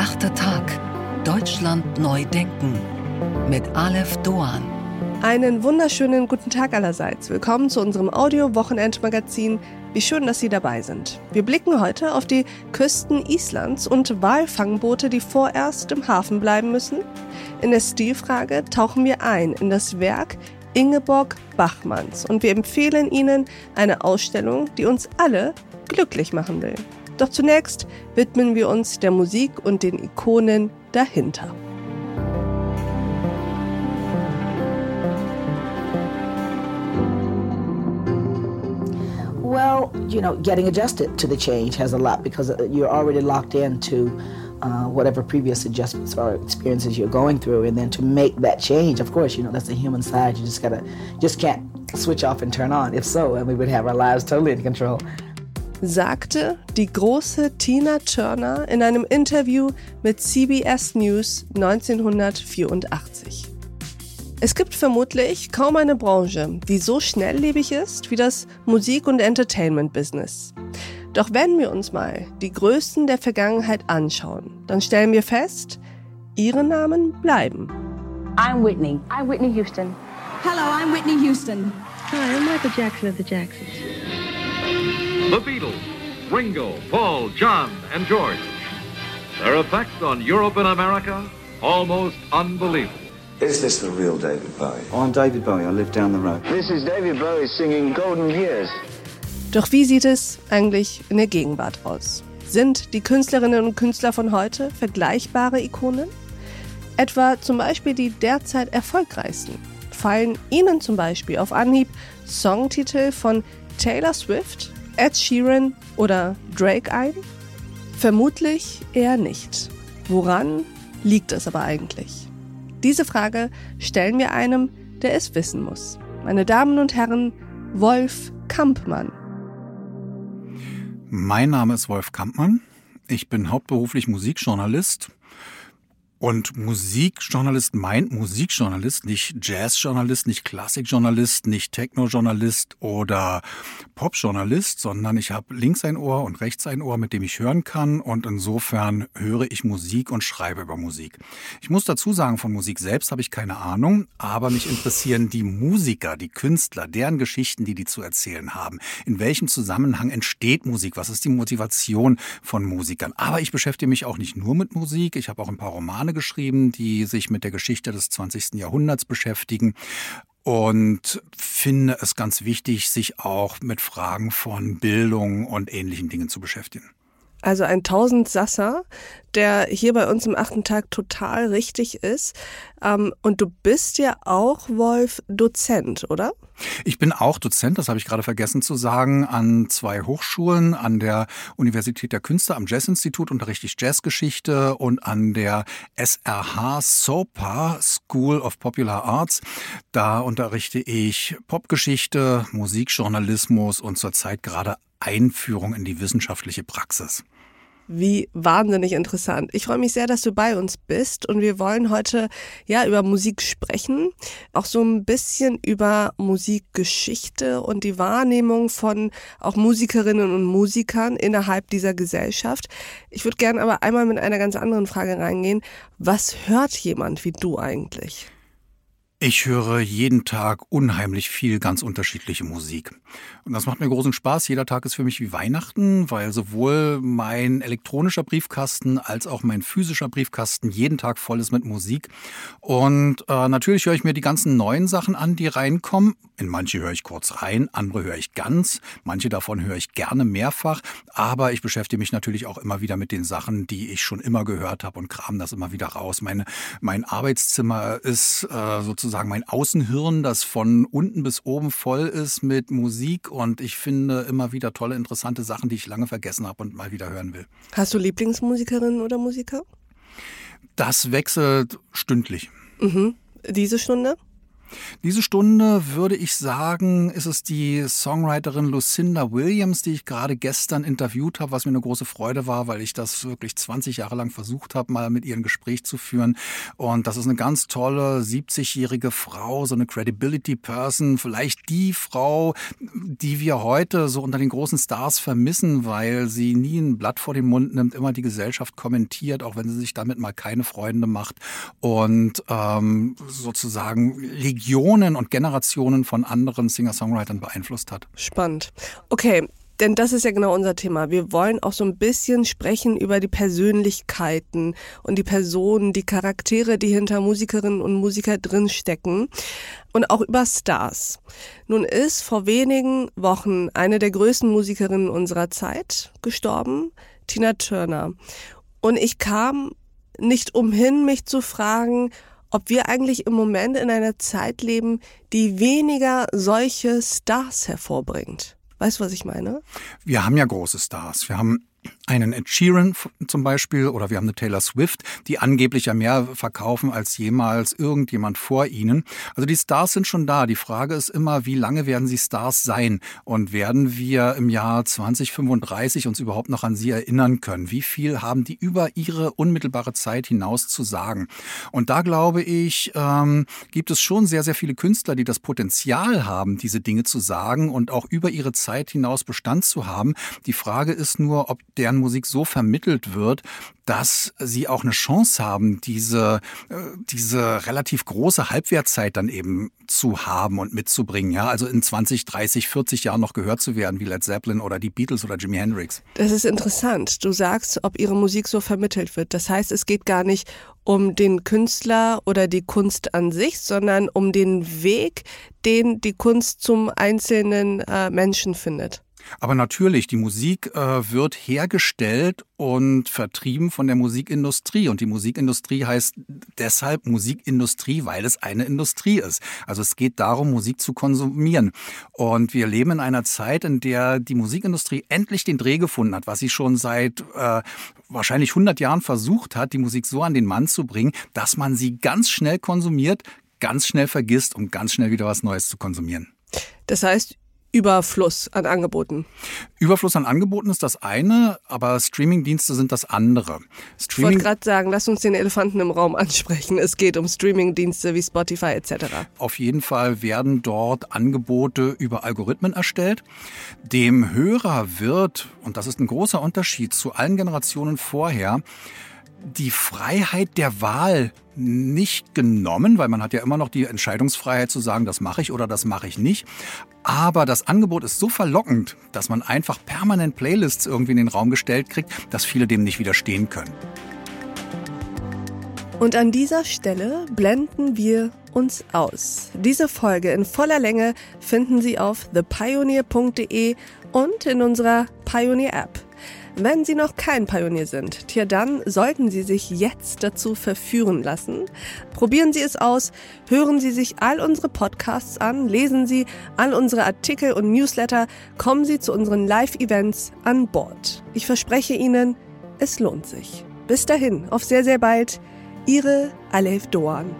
Achter Tag. Deutschland neu denken. Mit Aleph Doan. Einen wunderschönen guten Tag allerseits. Willkommen zu unserem Audio-Wochenendmagazin. Wie schön, dass Sie dabei sind. Wir blicken heute auf die Küsten Islands und Walfangboote, die vorerst im Hafen bleiben müssen. In der Stilfrage tauchen wir ein in das Werk Ingeborg Bachmanns und wir empfehlen Ihnen eine Ausstellung, die uns alle glücklich machen will. Doch zunächst widmen wir uns der Musik und den Ikonen dahinter. Well, you know, getting adjusted to the change has a lot because uh, you're already locked into uh, whatever previous adjustments or experiences you're going through, and then to make that change, of course, you know that's the human side. You just gotta, just can't switch off and turn on. If so, and we would have our lives totally in control. Sagte die große Tina Turner in einem Interview mit CBS News 1984. Es gibt vermutlich kaum eine Branche, die so schnelllebig ist wie das Musik- und Entertainment-Business. Doch wenn wir uns mal die Größten der Vergangenheit anschauen, dann stellen wir fest, ihre Namen bleiben. I'm Whitney. I'm Whitney Houston. Hello, I'm Whitney Houston. Hi, I'm Michael Jackson of the Jacksons. The Beatles, Ringo, Paul, John, and George. Their effect on Europe and America, almost unbelievable. Is this the real David Bowie? Oh, I'm David Bowie. I live down the road. This is David Bowie singing Golden Years. Doch wie sieht es eigentlich in der Gegenwart aus? Sind die Künstlerinnen und Künstler von heute vergleichbare Ikonen? Etwa zum Beispiel die derzeit erfolgreichsten. Fallen Ihnen zum Beispiel auf Anhieb Songtitel von Taylor Swift, Ed Sheeran oder Drake ein? Vermutlich eher nicht. Woran liegt es aber eigentlich? Diese Frage stellen wir einem, der es wissen muss. Meine Damen und Herren, Wolf Kampmann. Mein Name ist Wolf Kampmann. Ich bin hauptberuflich Musikjournalist und Musikjournalist meint Musikjournalist, nicht Jazzjournalist, nicht Klassikjournalist, nicht Technojournalist oder Popjournalist, sondern ich habe links ein Ohr und rechts ein Ohr, mit dem ich hören kann und insofern höre ich Musik und schreibe über Musik. Ich muss dazu sagen, von Musik selbst habe ich keine Ahnung, aber mich interessieren die Musiker, die Künstler, deren Geschichten, die die zu erzählen haben. In welchem Zusammenhang entsteht Musik? Was ist die Motivation von Musikern? Aber ich beschäftige mich auch nicht nur mit Musik, ich habe auch ein paar Romane Romane geschrieben, die sich mit der Geschichte des 20. Jahrhunderts beschäftigen und finde es ganz wichtig, sich auch mit Fragen von Bildung und ähnlichen Dingen zu beschäftigen. Also ein Tausendsasser, der hier bei uns im achten Tag total richtig ist. Ähm, und du bist ja auch, Wolf, Dozent, oder? Ich bin auch Dozent, das habe ich gerade vergessen zu sagen, an zwei Hochschulen, an der Universität der Künste, am Jazzinstitut unterrichte ich Jazzgeschichte und an der SRH SOPA, School of Popular Arts. Da unterrichte ich Popgeschichte, Musikjournalismus und zurzeit gerade Einführung in die wissenschaftliche Praxis. Wie wahnsinnig interessant. Ich freue mich sehr, dass du bei uns bist und wir wollen heute ja über Musik sprechen, auch so ein bisschen über Musikgeschichte und die Wahrnehmung von auch Musikerinnen und Musikern innerhalb dieser Gesellschaft. Ich würde gerne aber einmal mit einer ganz anderen Frage reingehen. Was hört jemand wie du eigentlich? Ich höre jeden Tag unheimlich viel ganz unterschiedliche Musik. Und das macht mir großen Spaß. Jeder Tag ist für mich wie Weihnachten, weil sowohl mein elektronischer Briefkasten als auch mein physischer Briefkasten jeden Tag voll ist mit Musik. Und äh, natürlich höre ich mir die ganzen neuen Sachen an, die reinkommen. In manche höre ich kurz rein, andere höre ich ganz. Manche davon höre ich gerne mehrfach. Aber ich beschäftige mich natürlich auch immer wieder mit den Sachen, die ich schon immer gehört habe und kram das immer wieder raus. Meine, mein Arbeitszimmer ist äh, sozusagen sozusagen mein Außenhirn, das von unten bis oben voll ist mit Musik und ich finde immer wieder tolle, interessante Sachen, die ich lange vergessen habe und mal wieder hören will. Hast du Lieblingsmusikerinnen oder Musiker? Das wechselt stündlich. Mhm. Diese Stunde? Diese Stunde würde ich sagen, ist es die Songwriterin Lucinda Williams, die ich gerade gestern interviewt habe, was mir eine große Freude war, weil ich das wirklich 20 Jahre lang versucht habe, mal mit ihr ein Gespräch zu führen. Und das ist eine ganz tolle 70-jährige Frau, so eine Credibility Person, vielleicht die Frau, die wir heute so unter den großen Stars vermissen, weil sie nie ein Blatt vor den Mund nimmt, immer die Gesellschaft kommentiert, auch wenn sie sich damit mal keine Freunde macht und ähm, sozusagen Legionen und Generationen von anderen Singer-Songwritern beeinflusst hat. Spannend. Okay, denn das ist ja genau unser Thema. Wir wollen auch so ein bisschen sprechen über die Persönlichkeiten und die Personen, die Charaktere, die hinter Musikerinnen und Musiker drinstecken und auch über Stars. Nun ist vor wenigen Wochen eine der größten Musikerinnen unserer Zeit gestorben, Tina Turner. Und ich kam nicht umhin, mich zu fragen, ob wir eigentlich im Moment in einer Zeit leben, die weniger solche Stars hervorbringt. Weißt du, was ich meine? Wir haben ja große Stars. Wir haben einen Ed Sheeran zum Beispiel oder wir haben eine Taylor Swift, die angeblich ja mehr verkaufen als jemals irgendjemand vor ihnen. Also die Stars sind schon da. Die Frage ist immer, wie lange werden sie Stars sein und werden wir im Jahr 2035 uns überhaupt noch an sie erinnern können? Wie viel haben die über ihre unmittelbare Zeit hinaus zu sagen? Und da glaube ich, ähm, gibt es schon sehr, sehr viele Künstler, die das Potenzial haben, diese Dinge zu sagen und auch über ihre Zeit hinaus Bestand zu haben. Die Frage ist nur, ob deren Musik so vermittelt wird, dass sie auch eine Chance haben, diese, äh, diese relativ große Halbwertzeit dann eben zu haben und mitzubringen. Ja, also in 20, 30, 40 Jahren noch gehört zu werden, wie Led Zeppelin oder die Beatles oder Jimi Hendrix. Das ist interessant. Du sagst, ob ihre Musik so vermittelt wird. Das heißt, es geht gar nicht um den Künstler oder die Kunst an sich, sondern um den Weg, den die Kunst zum einzelnen äh, Menschen findet. Aber natürlich, die Musik äh, wird hergestellt und vertrieben von der Musikindustrie. Und die Musikindustrie heißt deshalb Musikindustrie, weil es eine Industrie ist. Also es geht darum, Musik zu konsumieren. Und wir leben in einer Zeit, in der die Musikindustrie endlich den Dreh gefunden hat, was sie schon seit äh, wahrscheinlich 100 Jahren versucht hat, die Musik so an den Mann zu bringen, dass man sie ganz schnell konsumiert, ganz schnell vergisst, um ganz schnell wieder was Neues zu konsumieren. Das heißt, Überfluss an Angeboten. Überfluss an Angeboten ist das eine, aber Streamingdienste sind das andere. Streaming ich wollte gerade sagen, lass uns den Elefanten im Raum ansprechen. Es geht um Streamingdienste wie Spotify etc. Auf jeden Fall werden dort Angebote über Algorithmen erstellt. Dem Hörer wird, und das ist ein großer Unterschied zu allen Generationen vorher, die Freiheit der Wahl nicht genommen, weil man hat ja immer noch die Entscheidungsfreiheit zu sagen, das mache ich oder das mache ich nicht. Aber das Angebot ist so verlockend, dass man einfach permanent Playlists irgendwie in den Raum gestellt kriegt, dass viele dem nicht widerstehen können. Und an dieser Stelle blenden wir uns aus. Diese Folge in voller Länge finden Sie auf thepioneer.de und in unserer Pioneer App. Wenn Sie noch kein Pionier sind, tja, dann sollten Sie sich jetzt dazu verführen lassen. Probieren Sie es aus, hören Sie sich all unsere Podcasts an, lesen Sie all unsere Artikel und Newsletter, kommen Sie zu unseren Live-Events an Bord. Ich verspreche Ihnen, es lohnt sich. Bis dahin, auf sehr, sehr bald. Ihre Alef Doan.